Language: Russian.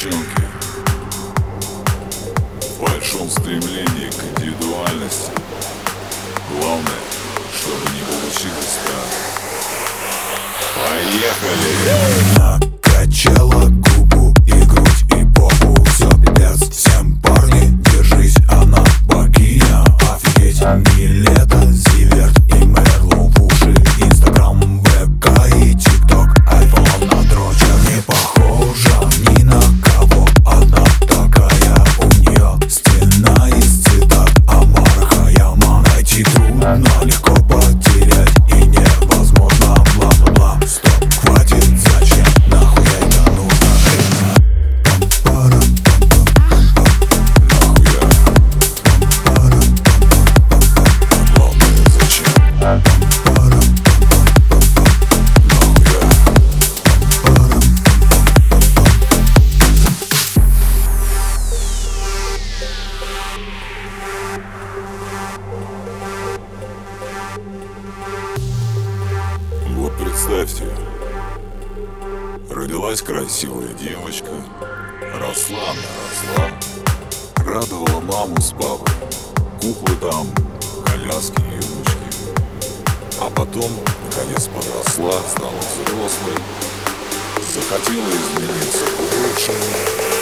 девчонки В большом стремлении к индивидуальности. Главное, чтобы не получилось так. Поехали! Накачала губу и грудь и попу. Все без представьте, родилась красивая девочка, росла росла, радовала маму с папой, куклы там, коляски и ручки. А потом, наконец, подросла, стала взрослой, захотела измениться к лучшему.